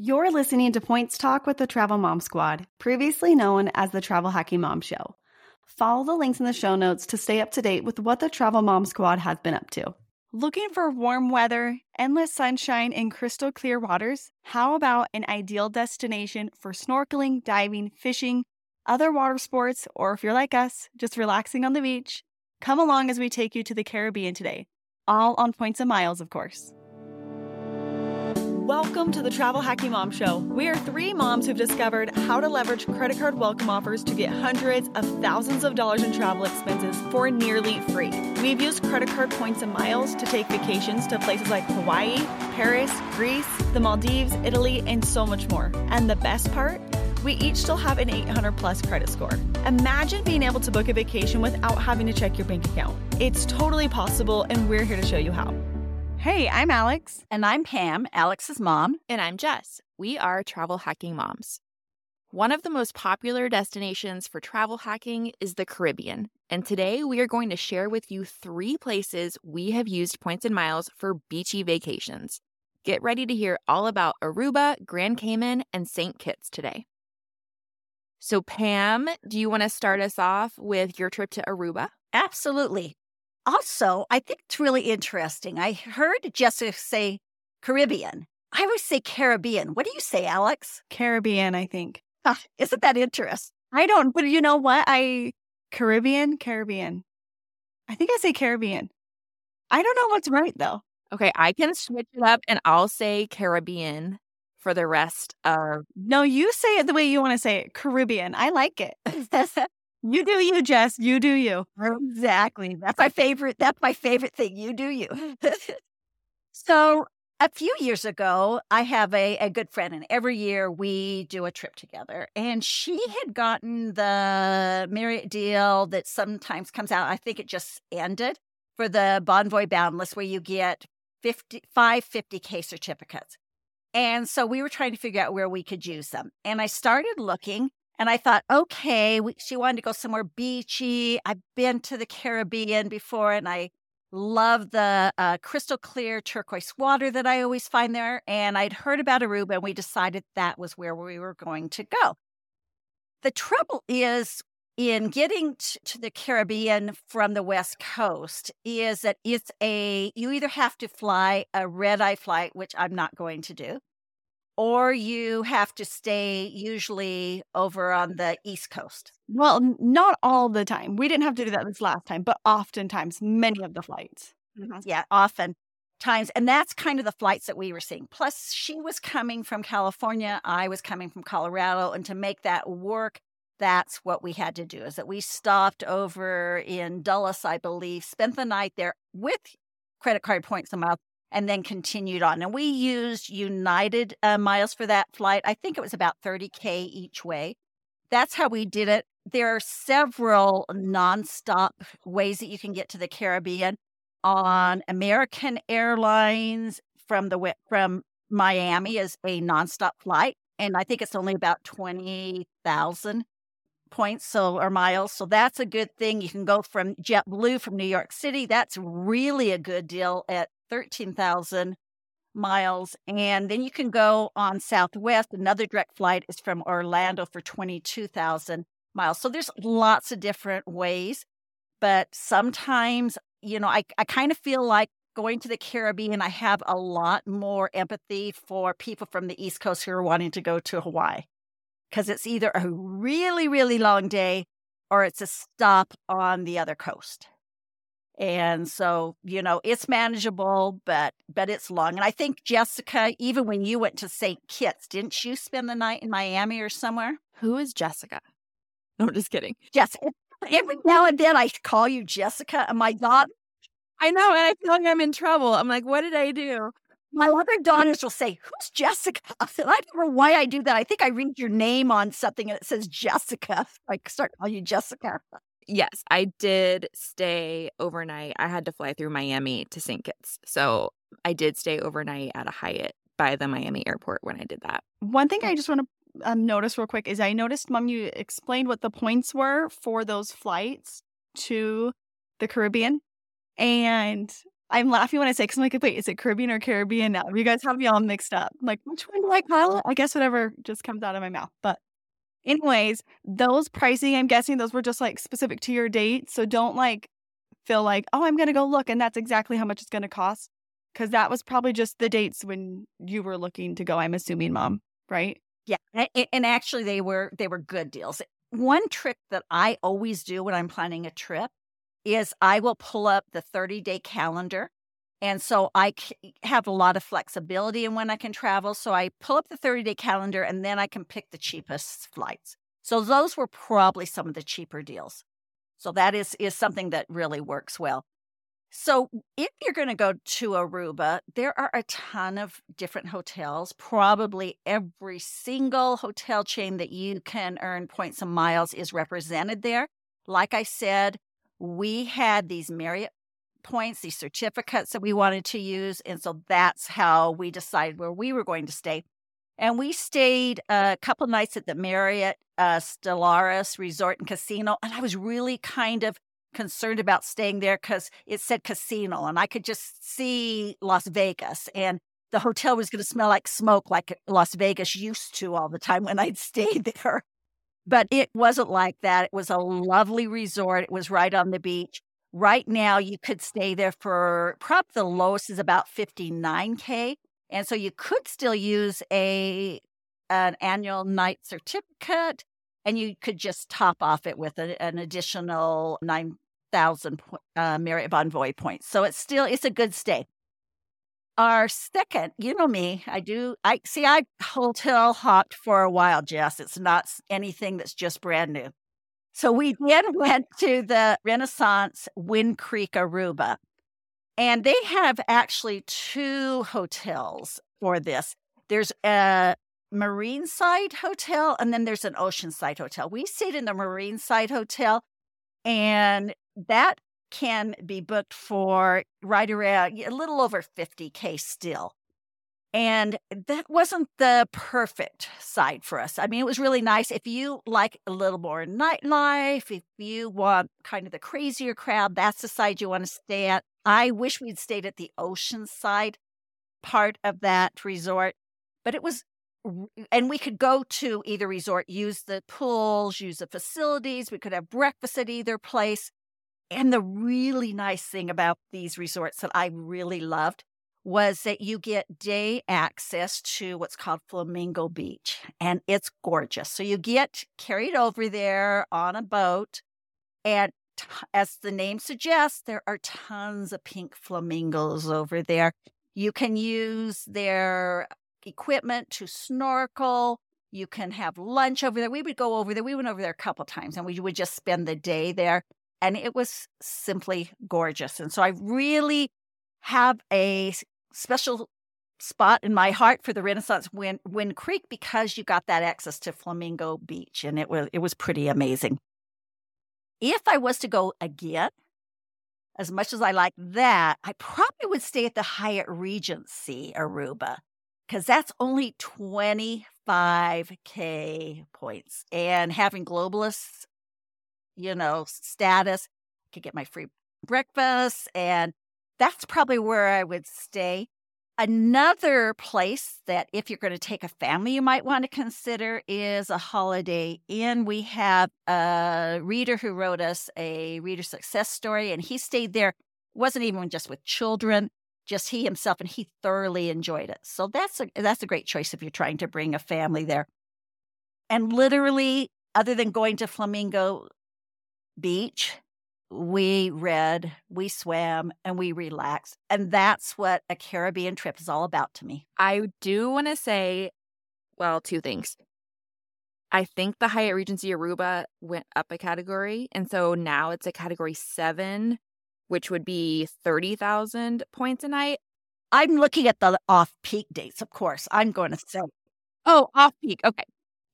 You're listening to Points Talk with the Travel Mom Squad, previously known as the Travel Hacking Mom Show. Follow the links in the show notes to stay up to date with what the Travel Mom Squad has been up to. Looking for warm weather, endless sunshine, and crystal clear waters? How about an ideal destination for snorkeling, diving, fishing, other water sports, or if you're like us, just relaxing on the beach? Come along as we take you to the Caribbean today, all on points and miles, of course. Welcome to the Travel Hacking Mom Show. We are three moms who've discovered how to leverage credit card welcome offers to get hundreds of thousands of dollars in travel expenses for nearly free. We've used credit card points and miles to take vacations to places like Hawaii, Paris, Greece, the Maldives, Italy, and so much more. And the best part? We each still have an 800 plus credit score. Imagine being able to book a vacation without having to check your bank account. It's totally possible, and we're here to show you how. Hey, I'm Alex. And I'm Pam, Alex's mom. And I'm Jess. We are travel hacking moms. One of the most popular destinations for travel hacking is the Caribbean. And today we are going to share with you three places we have used points and miles for beachy vacations. Get ready to hear all about Aruba, Grand Cayman, and St. Kitts today. So, Pam, do you want to start us off with your trip to Aruba? Absolutely also, I think it's really interesting. I heard Jessica say Caribbean. I always say Caribbean. What do you say, Alex? Caribbean, I think. Ah, isn't that interesting? I don't, but you know what? I Caribbean, Caribbean. I think I say Caribbean. I don't know what's right though. Okay, I can switch it up and I'll say Caribbean for the rest of. No, you say it the way you want to say it. Caribbean. I like it. You do you, Jess. You do you. Exactly. That's my favorite. That's my favorite thing. You do you. so a few years ago, I have a, a good friend, and every year we do a trip together. And she had gotten the Marriott deal that sometimes comes out. I think it just ended for the Bonvoy Boundless, where you get 50, five 50K certificates. And so we were trying to figure out where we could use them. And I started looking and I thought, okay, we, she wanted to go somewhere beachy. I've been to the Caribbean before and I love the uh, crystal clear turquoise water that I always find there. And I'd heard about Aruba and we decided that was where we were going to go. The trouble is in getting t- to the Caribbean from the West Coast is that it's a, you either have to fly a red eye flight, which I'm not going to do, or you have to stay usually over on the East Coast. Well, not all the time. We didn't have to do that this last time, but oftentimes, many of the flights. Mm-hmm. Yeah, often times. And that's kind of the flights that we were seeing. Plus, she was coming from California, I was coming from Colorado. And to make that work, that's what we had to do is that we stopped over in Dulles, I believe, spent the night there with credit card points a month and then continued on. And we used United uh, miles for that flight. I think it was about 30K each way. That's how we did it. There are several nonstop ways that you can get to the Caribbean on American Airlines from the from Miami is a nonstop flight, and I think it's only about twenty thousand points so or miles. So that's a good thing. You can go from JetBlue from New York City. That's really a good deal at 13,000 miles. And then you can go on Southwest. Another direct flight is from Orlando for 22,000 miles. So there's lots of different ways. But sometimes, you know, I, I kind of feel like going to the Caribbean, I have a lot more empathy for people from the East Coast who are wanting to go to Hawaii because it's either a really, really long day or it's a stop on the other coast. And so, you know, it's manageable, but but it's long. And I think Jessica, even when you went to St. Kitts, didn't you spend the night in Miami or somewhere? Who is Jessica? No, I'm just kidding. Jessica. Every now and then I call you Jessica. And my daughter I know, and I feel like I'm in trouble. I'm like, what did I do? My other daughters will say, Who's Jessica? I don't know why I do that. I think I read your name on something and it says Jessica. I start calling you Jessica. Yes, I did stay overnight. I had to fly through Miami to St. Kitts. So I did stay overnight at a Hyatt by the Miami airport when I did that. One thing I just want to um, notice real quick is I noticed, Mom, you explained what the points were for those flights to the Caribbean. And I'm laughing when I say because I'm like, wait, is it Caribbean or Caribbean now? You guys have me all mixed up. I'm like, which one do I call it? I guess whatever just comes out of my mouth. But anyways, those pricing, I'm guessing those were just like specific to your date. So don't like feel like, oh, I'm gonna go look and that's exactly how much it's gonna cost. Cause that was probably just the dates when you were looking to go, I'm assuming, mom, right? Yeah. And, and actually they were they were good deals. One trick that I always do when I'm planning a trip is I will pull up the 30 day calendar. And so I have a lot of flexibility in when I can travel. So I pull up the 30 day calendar and then I can pick the cheapest flights. So those were probably some of the cheaper deals. So that is, is something that really works well. So if you're going to go to Aruba, there are a ton of different hotels. Probably every single hotel chain that you can earn points and miles is represented there. Like I said, we had these Marriott points, these certificates that we wanted to use. And so that's how we decided where we were going to stay. And we stayed a couple nights at the Marriott uh, Stellaris Resort and Casino. And I was really kind of concerned about staying there because it said casino and I could just see Las Vegas. And the hotel was going to smell like smoke, like Las Vegas used to all the time when I'd stayed there. But it wasn't like that. It was a lovely resort. It was right on the beach. Right now, you could stay there for probably the lowest is about 59K. And so you could still use a an annual night certificate and you could just top off it with a, an additional 9,000 uh, Marriott Bonvoy points. So it's still, it's a good stay. Our second, you know me, I do. I see. I hotel hopped for a while, Jess. It's not anything that's just brand new. So we then went to the Renaissance Wind Creek Aruba, and they have actually two hotels for this. There's a marine side hotel, and then there's an oceanside hotel. We stayed in the marine side hotel, and that can be booked for right around a little over 50K still. And that wasn't the perfect side for us. I mean, it was really nice. If you like a little more nightlife, if you want kind of the crazier crowd, that's the side you want to stay at. I wish we'd stayed at the ocean side part of that resort, but it was, and we could go to either resort, use the pools, use the facilities. We could have breakfast at either place. And the really nice thing about these resorts that I really loved was that you get day access to what's called Flamingo Beach, and it's gorgeous. So you get carried over there on a boat, and t- as the name suggests, there are tons of pink flamingos over there. You can use their equipment to snorkel. You can have lunch over there. We would go over there. We went over there a couple times and we would just spend the day there and it was simply gorgeous. And so I really have a special spot in my heart for the Renaissance Wind, Wind Creek because you got that access to Flamingo Beach, and it was it was pretty amazing. If I was to go again, as much as I like that, I probably would stay at the Hyatt Regency Aruba because that's only 25K points. And having globalists you know, status. I could get my free breakfast. And that's probably where I would stay. Another place that, if you're going to take a family, you might want to consider is a Holiday Inn. We have a reader who wrote us a reader success story, and he stayed there. Wasn't even just with children, just he himself, and he thoroughly enjoyed it. So that's a that's a great choice if you're trying to bring a family there. And literally, other than going to Flamingo beach, we read, we swam, and we relaxed. And that's what a Caribbean trip is all about to me. I do want to say, well, two things. I think the Hyatt Regency Aruba went up a category. And so now it's a category seven, which would be 30,000 points a night. I'm looking at the off peak dates, of course. I'm going to say. Oh, off peak. Okay.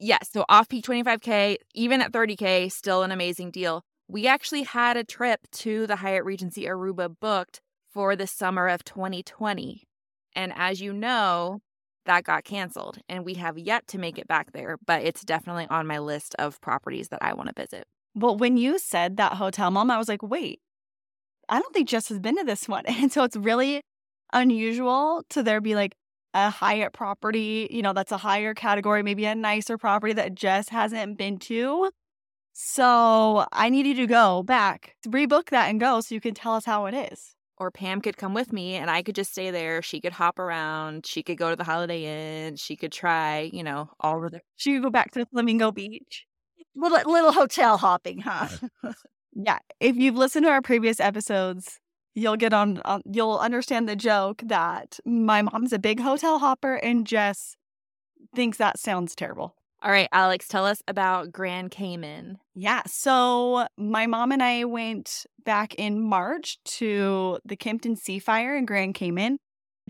Yes. So off peak 25K, even at 30K, still an amazing deal we actually had a trip to the Hyatt Regency Aruba booked for the summer of 2020. And as you know, that got canceled and we have yet to make it back there, but it's definitely on my list of properties that I want to visit. Well, when you said that hotel, mom, I was like, wait, I don't think Jess has been to this one. And so it's really unusual to there be like a Hyatt property, you know, that's a higher category, maybe a nicer property that Jess hasn't been to. So I need you to go back, rebook that and go so you can tell us how it is. Or Pam could come with me and I could just stay there. She could hop around. She could go to the Holiday Inn. She could try, you know, all of the. She could go back to the Flamingo Beach. Little, little hotel hopping, huh? yeah. If you've listened to our previous episodes, you'll get on, on, you'll understand the joke that my mom's a big hotel hopper and Jess thinks that sounds terrible. All right, Alex, tell us about Grand Cayman. Yeah. So my mom and I went back in March to the Kimpton Seafire in Grand Cayman.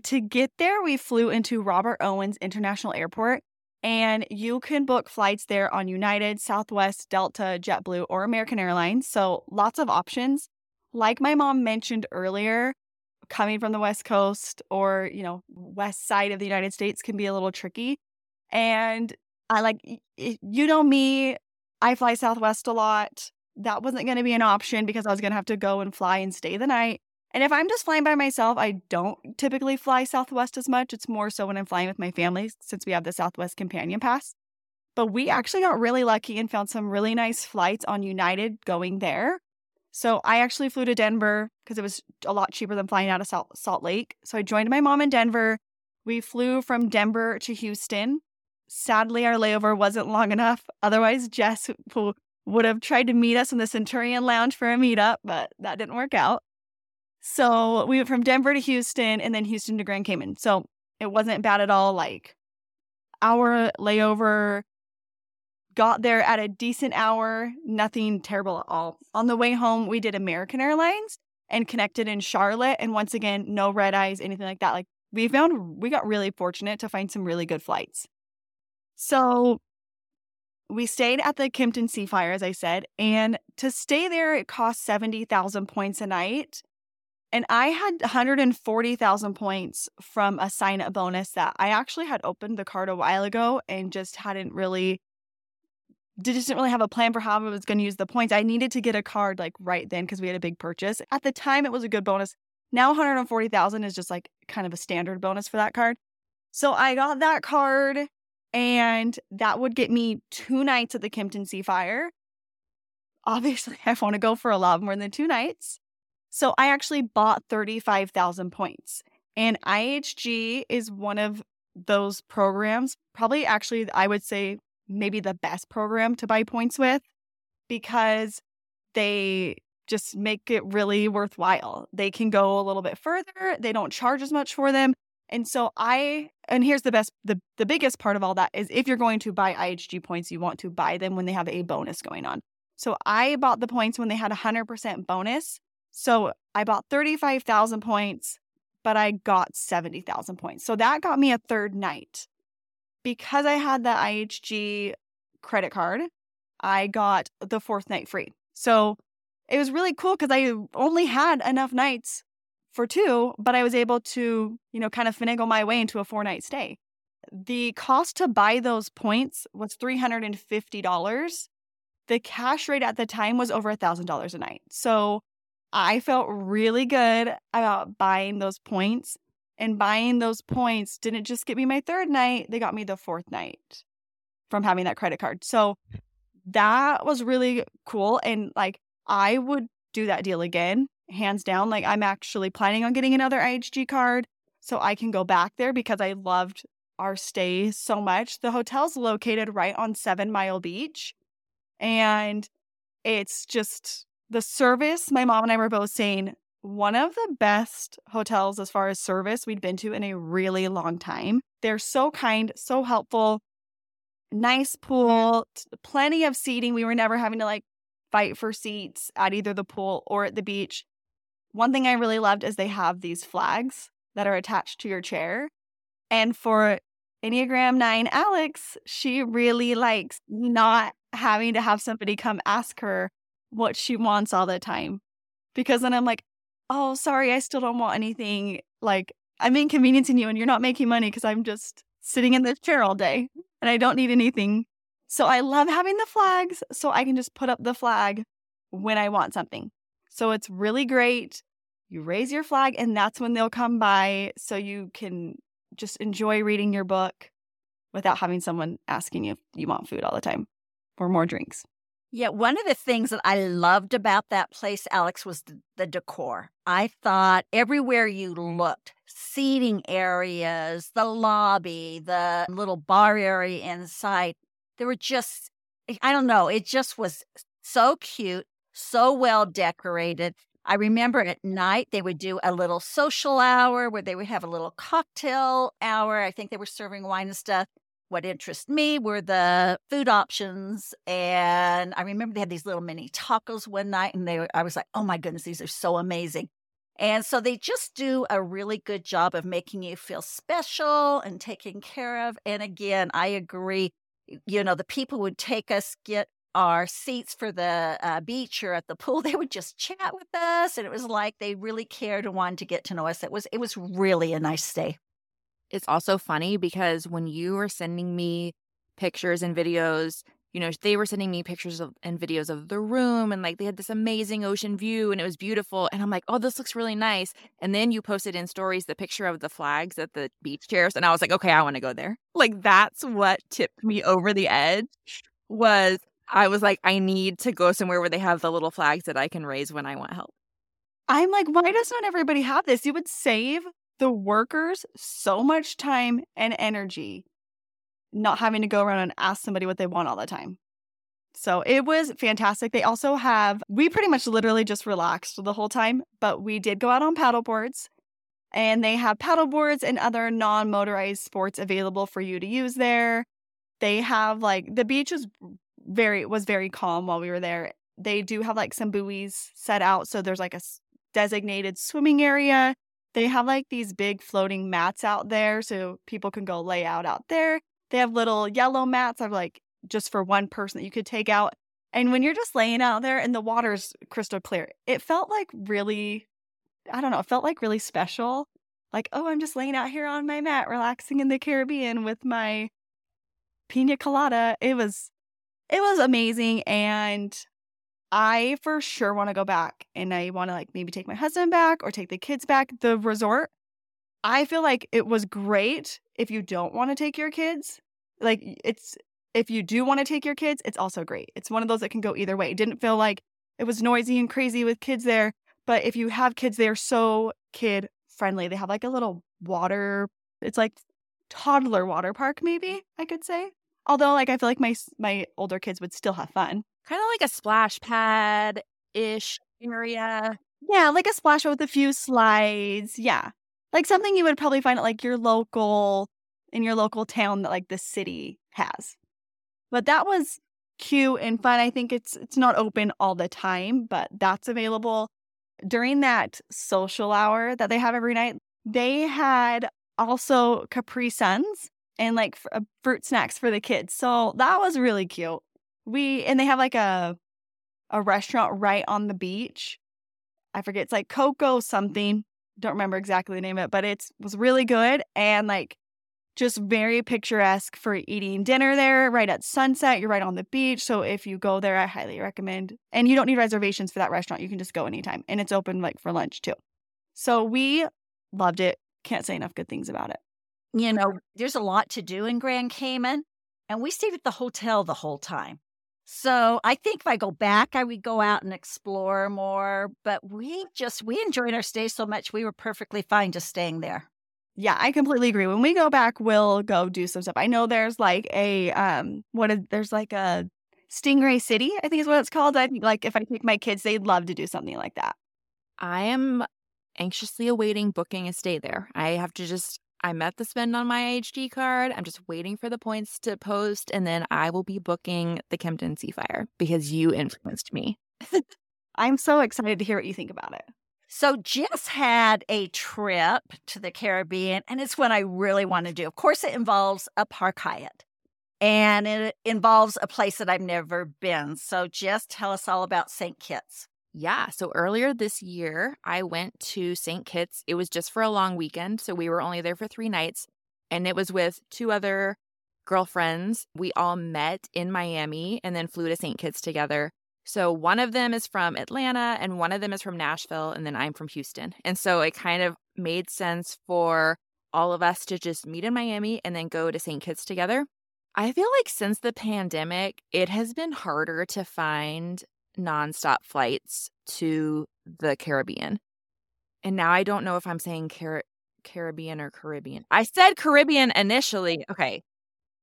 To get there, we flew into Robert Owens International Airport, and you can book flights there on United, Southwest, Delta, JetBlue, or American Airlines. So lots of options. Like my mom mentioned earlier, coming from the West Coast or, you know, west side of the United States can be a little tricky. And I like, you know me, I fly Southwest a lot. That wasn't going to be an option because I was going to have to go and fly and stay the night. And if I'm just flying by myself, I don't typically fly Southwest as much. It's more so when I'm flying with my family since we have the Southwest Companion Pass. But we actually got really lucky and found some really nice flights on United going there. So I actually flew to Denver because it was a lot cheaper than flying out of Salt, Salt Lake. So I joined my mom in Denver. We flew from Denver to Houston Sadly, our layover wasn't long enough. Otherwise, Jess would have tried to meet us in the Centurion Lounge for a meetup, but that didn't work out. So we went from Denver to Houston and then Houston to Grand Cayman. So it wasn't bad at all. Like our layover got there at a decent hour, nothing terrible at all. On the way home, we did American Airlines and connected in Charlotte. And once again, no red eyes, anything like that. Like we found, we got really fortunate to find some really good flights. So we stayed at the Kimpton Seafire, as I said, and to stay there, it cost 70,000 points a night. And I had 140,000 points from a sign up bonus that I actually had opened the card a while ago and just hadn't really, just didn't really have a plan for how I was going to use the points. I needed to get a card like right then because we had a big purchase. At the time, it was a good bonus. Now 140,000 is just like kind of a standard bonus for that card. So I got that card and that would get me two nights at the Kimpton Seafire. Obviously, I want to go for a lot more than two nights. So I actually bought 35,000 points. And IHG is one of those programs, probably actually, I would say maybe the best program to buy points with because they just make it really worthwhile. They can go a little bit further, they don't charge as much for them. And so I and here's the best the the biggest part of all that is if you're going to buy IHG points, you want to buy them when they have a bonus going on. So I bought the points when they had a 100% bonus. So I bought 35,000 points, but I got 70,000 points. So that got me a third night. Because I had the IHG credit card, I got the fourth night free. So it was really cool because I only had enough nights for two, but I was able to, you know, kind of finagle my way into a four night stay. The cost to buy those points was $350. The cash rate at the time was over $1,000 a night. So I felt really good about buying those points. And buying those points didn't just get me my third night, they got me the fourth night from having that credit card. So that was really cool. And like, I would do that deal again hands down. Like I'm actually planning on getting another IHG card so I can go back there because I loved our stay so much. The hotel's located right on Seven Mile Beach. And it's just the service. My mom and I were both saying one of the best hotels as far as service we'd been to in a really long time. They're so kind, so helpful, nice pool, plenty of seating. We were never having to like fight for seats at either the pool or at the beach. One thing I really loved is they have these flags that are attached to your chair. And for Enneagram 9 Alex, she really likes not having to have somebody come ask her what she wants all the time. Because then I'm like, oh, sorry, I still don't want anything. Like, I'm inconveniencing you and you're not making money because I'm just sitting in this chair all day and I don't need anything. So I love having the flags so I can just put up the flag when I want something. So it's really great. You raise your flag, and that's when they'll come by so you can just enjoy reading your book without having someone asking you if you want food all the time or more drinks. Yeah, one of the things that I loved about that place, Alex, was the, the, decor. I thought everywhere you looked, seating areas, the lobby, the little bar area inside, there were just, I don't know, it just was so cute, so well decorated. I remember at night they would do a little social hour where they would have a little cocktail hour. I think they were serving wine and stuff. What interested me were the food options. And I remember they had these little mini tacos one night, and they I was like, oh my goodness, these are so amazing. And so they just do a really good job of making you feel special and taken care of. And again, I agree. You know, the people would take us, get our seats for the uh, beach or at the pool. They would just chat with us. And it was like they really cared and wanted to get to know us. It was, it was really a nice stay. It's also funny because when you were sending me pictures and videos, you know, they were sending me pictures of, and videos of the room and like they had this amazing ocean view and it was beautiful. And I'm like, oh, this looks really nice. And then you posted in stories the picture of the flags at the beach chairs. And I was like, okay, I want to go there. Like that's what tipped me over the edge was I was like, I need to go somewhere where they have the little flags that I can raise when I want help. I'm like, why does not everybody have this? You would save the workers so much time and energy not having to go around and ask somebody what they want all the time. So it was fantastic. They also have, we pretty much literally just relaxed the whole time, but we did go out on paddle boards and they have paddle boards and other non motorized sports available for you to use there. They have like the beach was very, was very calm while we were there. They do have like some buoys set out. So there's like a designated swimming area they have like these big floating mats out there so people can go lay out out there. They have little yellow mats of like just for one person that you could take out. And when you're just laying out there and the water's crystal clear, it felt like really, I don't know, it felt like really special. Like, oh, I'm just laying out here on my mat, relaxing in the Caribbean with my pina colada. It was, it was amazing. And I for sure want to go back and I want to like maybe take my husband back or take the kids back. The resort, I feel like it was great if you don't want to take your kids. Like it's if you do want to take your kids, it's also great. It's one of those that can go either way. It didn't feel like it was noisy and crazy with kids there, but if you have kids, they're so kid friendly. They have like a little water, it's like toddler water park maybe, I could say. Although like I feel like my my older kids would still have fun kind of like a splash pad ish area. Yeah, like a splash pad with a few slides. Yeah. Like something you would probably find at like your local in your local town that like the city has. But that was cute and fun. I think it's it's not open all the time, but that's available. During that social hour that they have every night, they had also Capri Suns and like uh, fruit snacks for the kids. So that was really cute. We and they have like a a restaurant right on the beach. I forget it's like Coco something. Don't remember exactly the name of it, but it was really good and like just very picturesque for eating dinner there right at sunset. You're right on the beach. So if you go there, I highly recommend. And you don't need reservations for that restaurant. You can just go anytime. And it's open like for lunch too. So we loved it. Can't say enough good things about it. You know, there's a lot to do in Grand Cayman. And we stayed at the hotel the whole time. So I think if I go back, I would go out and explore more. But we just we enjoyed our stay so much, we were perfectly fine just staying there. Yeah, I completely agree. When we go back, we'll go do some stuff. I know there's like a um what is there's like a Stingray City, I think is what it's called. I think like if I take my kids, they'd love to do something like that. I am anxiously awaiting booking a stay there. I have to just I met the spend on my IHG card. I'm just waiting for the points to post, and then I will be booking the Kimpton Seafire because you influenced me. I'm so excited to hear what you think about it. So, Jess had a trip to the Caribbean, and it's one I really want to do. Of course, it involves a Park Hyatt, and it involves a place that I've never been. So, Jess, tell us all about St. Kitts. Yeah. So earlier this year, I went to St. Kitts. It was just for a long weekend. So we were only there for three nights. And it was with two other girlfriends. We all met in Miami and then flew to St. Kitts together. So one of them is from Atlanta and one of them is from Nashville, and then I'm from Houston. And so it kind of made sense for all of us to just meet in Miami and then go to St. Kitts together. I feel like since the pandemic, it has been harder to find nonstop flights to the Caribbean. And now I don't know if I'm saying Car- Caribbean or Caribbean. I said Caribbean initially. Okay.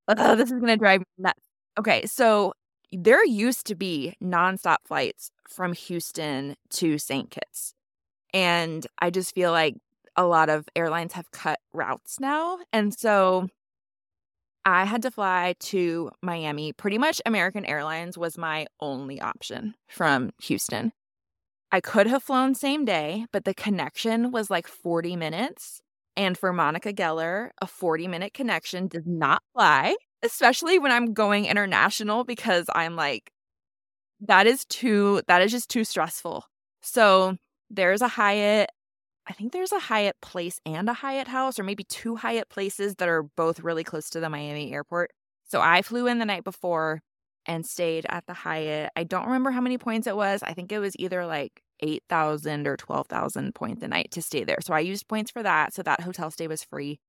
Ugh, this is going to drive me nuts. Okay. So there used to be nonstop flights from Houston to St. Kitts. And I just feel like a lot of airlines have cut routes now. And so I had to fly to Miami. Pretty much American Airlines was my only option from Houston. I could have flown same day, but the connection was like 40 minutes. And for Monica Geller, a 40 minute connection does not fly especially when I'm going international because I'm like, that is too, that is just too stressful. So there's a Hyatt. I think there's a Hyatt place and a Hyatt house, or maybe two Hyatt places that are both really close to the Miami airport. So I flew in the night before and stayed at the Hyatt. I don't remember how many points it was. I think it was either like 8,000 or 12,000 points a night to stay there. So I used points for that. So that hotel stay was free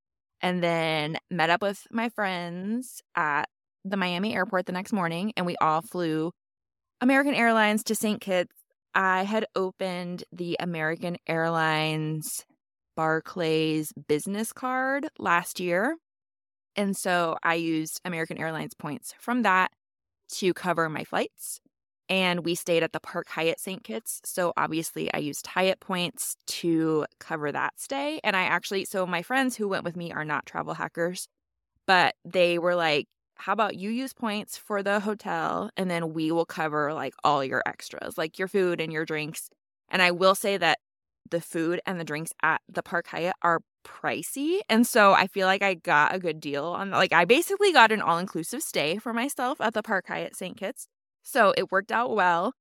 and then met up with my friends at the Miami airport the next morning and we all flew American Airlines to St. Kitts. I had opened the American Airlines Barclays business card last year. And so I used American Airlines points from that to cover my flights and we stayed at the Park Hyatt St. Kitts. So obviously, I used Hyatt points to cover that stay. And I actually, so my friends who went with me are not travel hackers, but they were like, how about you use points for the hotel and then we will cover like all your extras, like your food and your drinks. And I will say that the food and the drinks at the Park Hyatt are pricey. And so I feel like I got a good deal on like I basically got an all-inclusive stay for myself at the Park Hyatt St. Kitts. So it worked out well.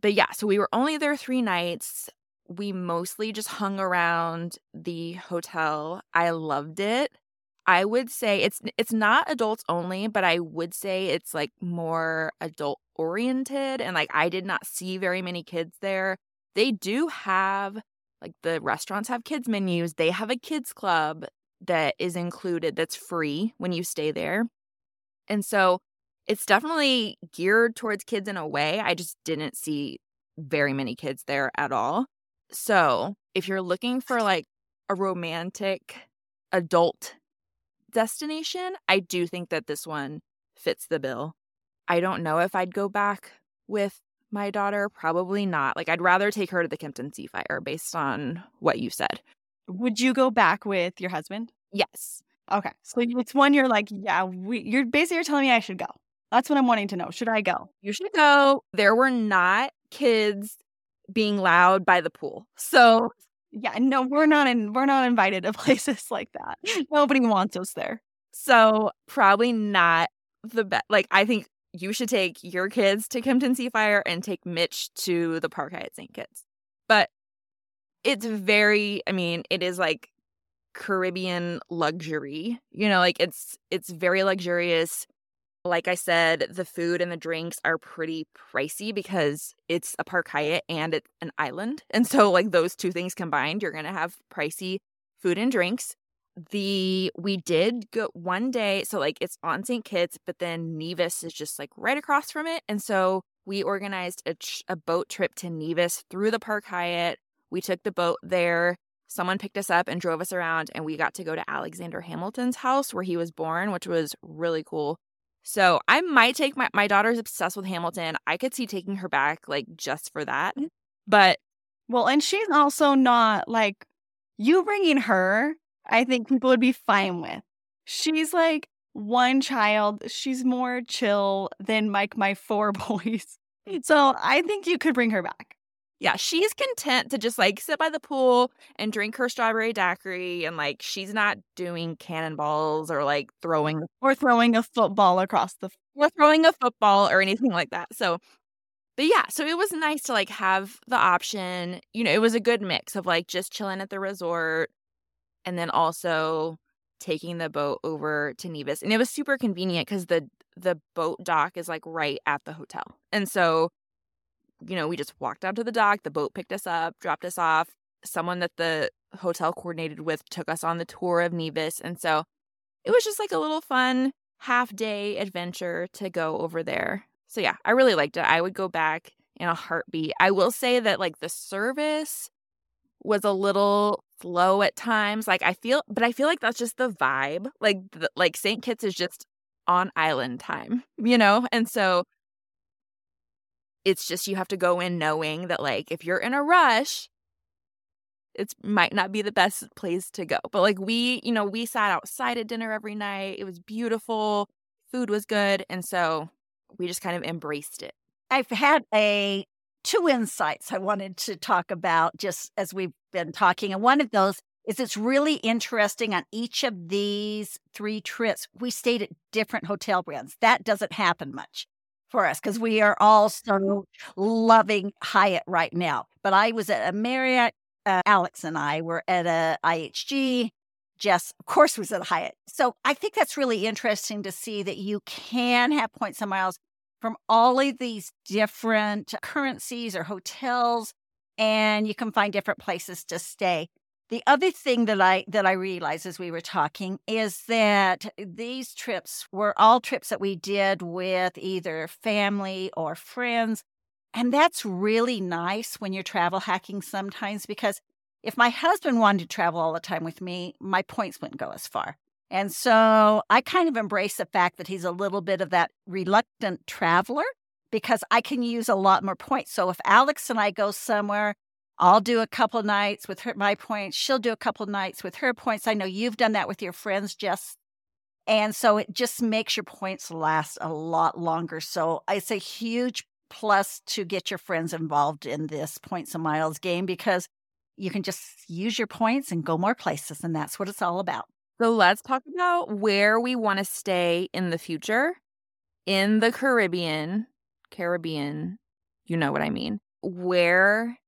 But yeah, so we were only there three nights. We mostly just hung around the hotel. I loved it. I would say it's it's not adults only, but I would say it's like more adult oriented and like I did not see very many kids there. They do have like the restaurants have kids menus. They have a kids club that is included that's free when you stay there. And so it's definitely geared towards kids in a way. I just didn't see very many kids there at all. So, if you're looking for like a romantic adult destination, I do think that this one fits the bill. I don't know if I'd go back with my daughter. Probably not. Like, I'd rather take her to the Kimpton Seafire based on what you said. Would you go back with your husband? Yes. Okay. So it's one you're like, yeah, we, you're basically you're telling me I should go. That's what I'm wanting to know. Should I go? You should go. There were not kids being loud by the pool. So yeah, no, we're not in we're not invited to places like that. Nobody wants us there. So probably not the best. Like I think you should take your kids to Kimpton Seafire and take Mitch to the Park Hyatt St. Kitts. But it's very, I mean, it is like Caribbean luxury. You know, like it's it's very luxurious like I said, the food and the drinks are pretty pricey because it's a Park Hyatt and it's an island. And so, like, those two things combined, you're going to have pricey food and drinks. The we did go one day, so like it's on St. Kitts, but then Nevis is just like right across from it. And so we organized a, a boat trip to Nevis through the Park Hyatt. We took the boat there. Someone picked us up and drove us around, and we got to go to Alexander Hamilton's house where he was born, which was really cool. So I might take my my daughter's obsessed with Hamilton. I could see taking her back like just for that. Mm. But well, and she's also not like you bringing her. I think people would be fine with. She's like one child. She's more chill than like my four boys. So I think you could bring her back yeah, she's content to just like sit by the pool and drink her strawberry daiquiri and like she's not doing cannonballs or like throwing or throwing a football across the or throwing a football or anything like that. So but yeah, so it was nice to like have the option. You know, it was a good mix of like just chilling at the resort and then also taking the boat over to Nevis. And it was super convenient cuz the the boat dock is like right at the hotel. And so you know, we just walked out to the dock. The boat picked us up, dropped us off. Someone that the hotel coordinated with took us on the tour of Nevis. And so it was just like a little fun half day adventure to go over there. So yeah, I really liked it. I would go back in a heartbeat. I will say that like the service was a little slow at times. Like I feel, but I feel like that's just the vibe. Like the, like St. Kitts is just on island time, you know? And so it's just you have to go in knowing that like if you're in a rush, it might not be the best place to go. But like we, you know, we sat outside at dinner every night. It was beautiful. Food was good. And so we just kind of embraced it. I've had a two insights I wanted to talk about just as we've been talking. And one of those is it's really interesting on each of these three trips, we stayed at different hotel brands. That doesn't happen much for us because we are all so loving Hyatt right now. But I was at a Marriott, uh, Alex and I were at a IHG. Jess, of course, was at Hyatt. So I think that's really interesting to see that you can have points and miles from all of these different currencies or hotels, and you can find different places to stay. The other thing that I that I realized as we were talking is that these trips were all trips that we did with either family or friends. And that's really nice when you're travel hacking sometimes because if my husband wanted to travel all the time with me, my points wouldn't go as far. And so I kind of embrace the fact that he's a little bit of that reluctant traveler because I can use a lot more points. So if Alex and I go somewhere I'll do a couple nights with her, my points. She'll do a couple nights with her points. I know you've done that with your friends, Jess. And so it just makes your points last a lot longer. So it's a huge plus to get your friends involved in this points and miles game because you can just use your points and go more places. And that's what it's all about. So let's talk about where we want to stay in the future in the Caribbean. Caribbean, you know what I mean. Where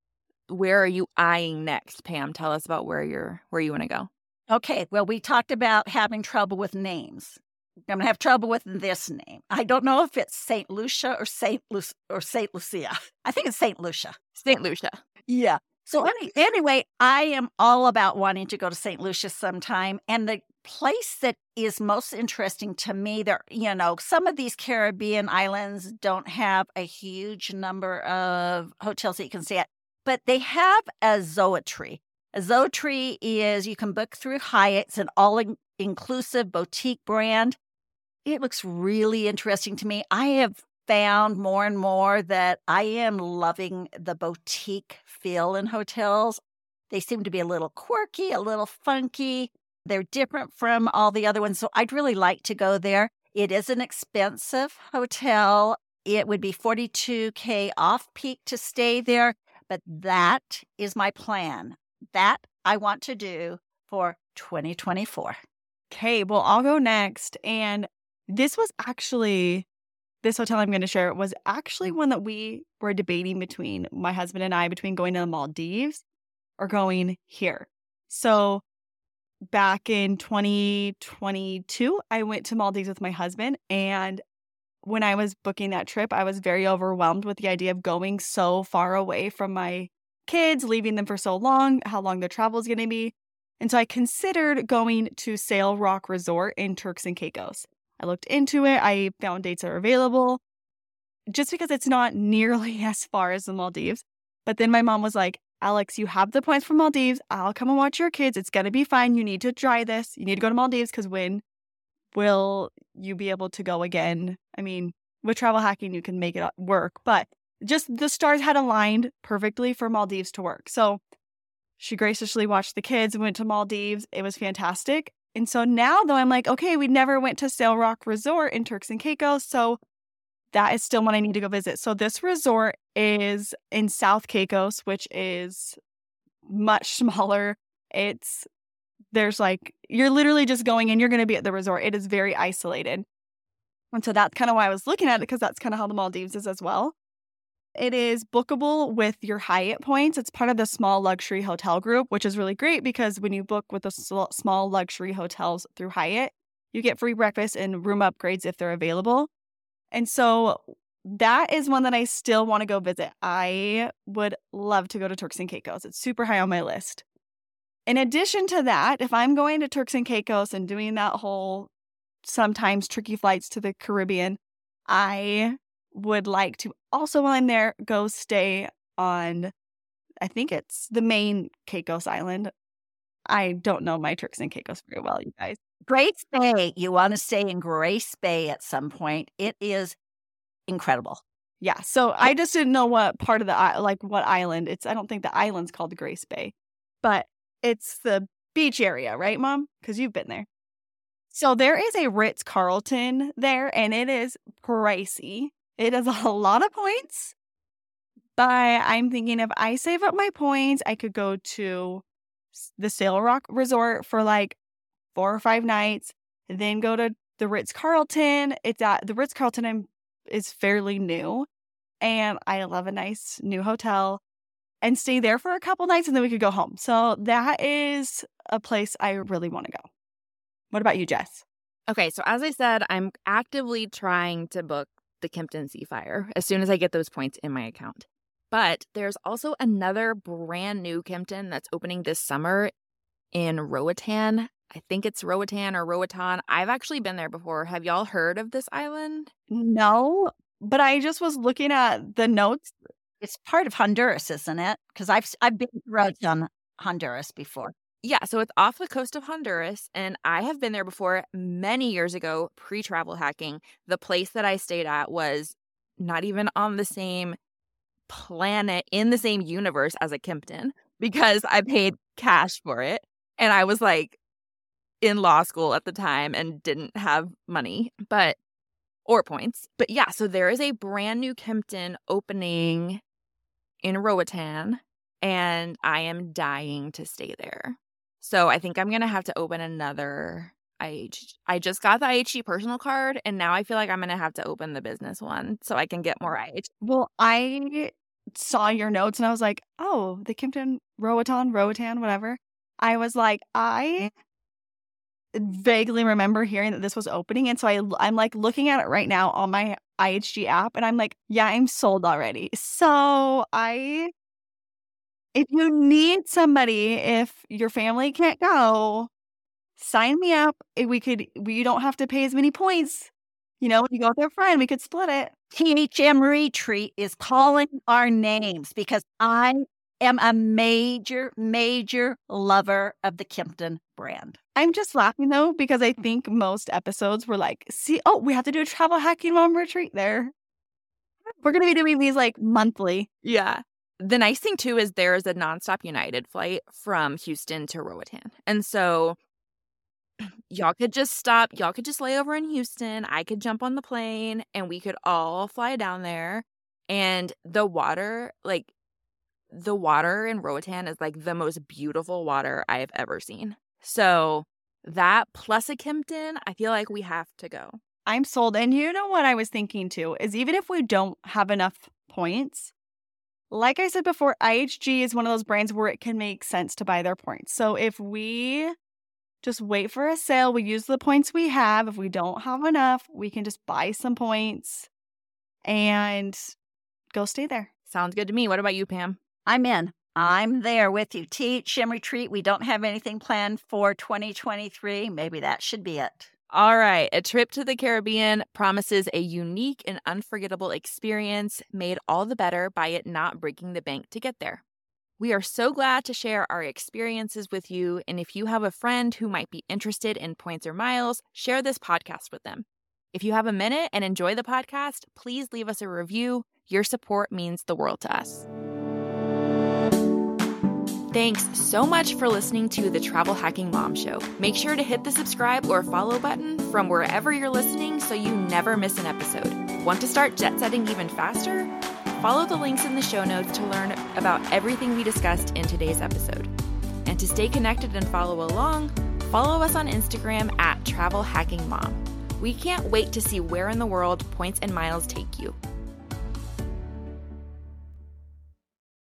where are you eyeing next, Pam? Tell us about where you're where you want to go. Okay, well, we talked about having trouble with names. I'm gonna have trouble with this name. I don't know if it's Saint Lucia or Saint Lu- or Saint Lucia. I think it's Saint Lucia. Saint Lucia. Yeah. So any, anyway, I am all about wanting to go to St. Lucia sometime. And the place that is most interesting to me, there, you know, some of these Caribbean islands don't have a huge number of hotels that you can stay at but they have a Zoetry. A Zoetry is you can book through Hyatt. It's an all inclusive boutique brand. It looks really interesting to me. I have found more and more that I am loving the boutique feel in hotels. They seem to be a little quirky, a little funky. They're different from all the other ones. So I'd really like to go there. It is an expensive hotel. It would be 42K off peak to stay there. But that is my plan. That I want to do for 2024. Okay, well, I'll go next. And this was actually, this hotel I'm going to share was actually one that we were debating between my husband and I between going to the Maldives or going here. So back in 2022, I went to Maldives with my husband and when I was booking that trip, I was very overwhelmed with the idea of going so far away from my kids, leaving them for so long, how long the travel is going to be. And so I considered going to Sail Rock Resort in Turks and Caicos. I looked into it, I found dates are available just because it's not nearly as far as the Maldives. But then my mom was like, Alex, you have the points for Maldives. I'll come and watch your kids. It's going to be fine. You need to try this. You need to go to Maldives because when will you be able to go again? I mean, with travel hacking, you can make it uh, work, but just the stars had aligned perfectly for Maldives to work. So she graciously watched the kids and went to Maldives. It was fantastic. And so now, though, I'm like, okay, we never went to Sail Rock Resort in Turks and Caicos. So that is still one I need to go visit. So this resort is in South Caicos, which is much smaller. It's there's like, you're literally just going and you're going to be at the resort. It is very isolated. And so that's kind of why I was looking at it because that's kind of how the Maldives is as well. It is bookable with your Hyatt points. It's part of the small luxury hotel group, which is really great because when you book with the small luxury hotels through Hyatt, you get free breakfast and room upgrades if they're available. And so that is one that I still want to go visit. I would love to go to Turks and Caicos. It's super high on my list. In addition to that, if I'm going to Turks and Caicos and doing that whole sometimes tricky flights to the Caribbean, I would like to also, while I'm there, go stay on, I think it's the main Caicos Island. I don't know my Turks and Caicos very well, you guys. Grace Bay. You want to stay in Grace Bay at some point. It is incredible. Yeah. So I just didn't know what part of the like what island. It's I don't think the island's called Grace Bay, but it's the beach area, right, Mom? Because you've been there. So there is a Ritz Carlton there, and it is pricey. It has a lot of points, but I'm thinking if I save up my points, I could go to the Sail Rock Resort for like four or five nights, then go to the Ritz Carlton. It's at the Ritz Carlton is fairly new, and I love a nice new hotel and stay there for a couple nights, and then we could go home. So that is a place I really want to go. What about you, Jess? Okay, so as I said, I'm actively trying to book the Kimpton Seafire as soon as I get those points in my account. But there's also another brand new Kimpton that's opening this summer in Roatan. I think it's Roatan or Roatan. I've actually been there before. Have y'all heard of this island? No, but I just was looking at the notes. It's part of Honduras, isn't it? Because I've I've been to Roatan, Honduras before. Yeah, so it's off the coast of Honduras, and I have been there before many years ago, pre travel hacking. The place that I stayed at was not even on the same planet in the same universe as a Kimpton because I paid cash for it. And I was like in law school at the time and didn't have money, but or points. But yeah, so there is a brand new Kimpton opening in Roatan, and I am dying to stay there. So I think I'm gonna have to open another IH. I just got the IHG personal card, and now I feel like I'm gonna have to open the business one so I can get more oh, IH. Well, I saw your notes and I was like, oh, the Kimpton Roatan, Roatan, whatever. I was like, I vaguely remember hearing that this was opening, and so I I'm like looking at it right now on my IHG app, and I'm like, yeah, I'm sold already. So I if you need somebody, if your family can't go, sign me up. We could, we don't have to pay as many points. You know, you go with a friend, we could split it. THM Retreat is calling our names because I am a major, major lover of the Kimpton brand. I'm just laughing though, because I think most episodes were like, see, oh, we have to do a travel hacking mom retreat there. We're going to be doing these like monthly. Yeah the nice thing too is there is a nonstop United flight from Houston to Roatan. And so y'all could just stop, y'all could just lay over in Houston. I could jump on the plane and we could all fly down there. And the water, like the water in Roatan is like the most beautiful water I have ever seen. So that plus a Kimpton, I feel like we have to go. I'm sold. And you know what I was thinking too is even if we don't have enough points, like I said before, IHG is one of those brands where it can make sense to buy their points. So if we just wait for a sale, we use the points we have. If we don't have enough, we can just buy some points and go stay there. Sounds good to me. What about you, Pam? I'm in. I'm there with you. THM retreat. We don't have anything planned for 2023. Maybe that should be it. All right, a trip to the Caribbean promises a unique and unforgettable experience made all the better by it not breaking the bank to get there. We are so glad to share our experiences with you, and if you have a friend who might be interested in points or miles, share this podcast with them. If you have a minute and enjoy the podcast, please leave us a review. Your support means the world to us. Thanks so much for listening to the Travel Hacking Mom Show. Make sure to hit the subscribe or follow button from wherever you're listening so you never miss an episode. Want to start jet setting even faster? Follow the links in the show notes to learn about everything we discussed in today's episode. And to stay connected and follow along, follow us on Instagram at Travel Hacking Mom. We can't wait to see where in the world points and miles take you.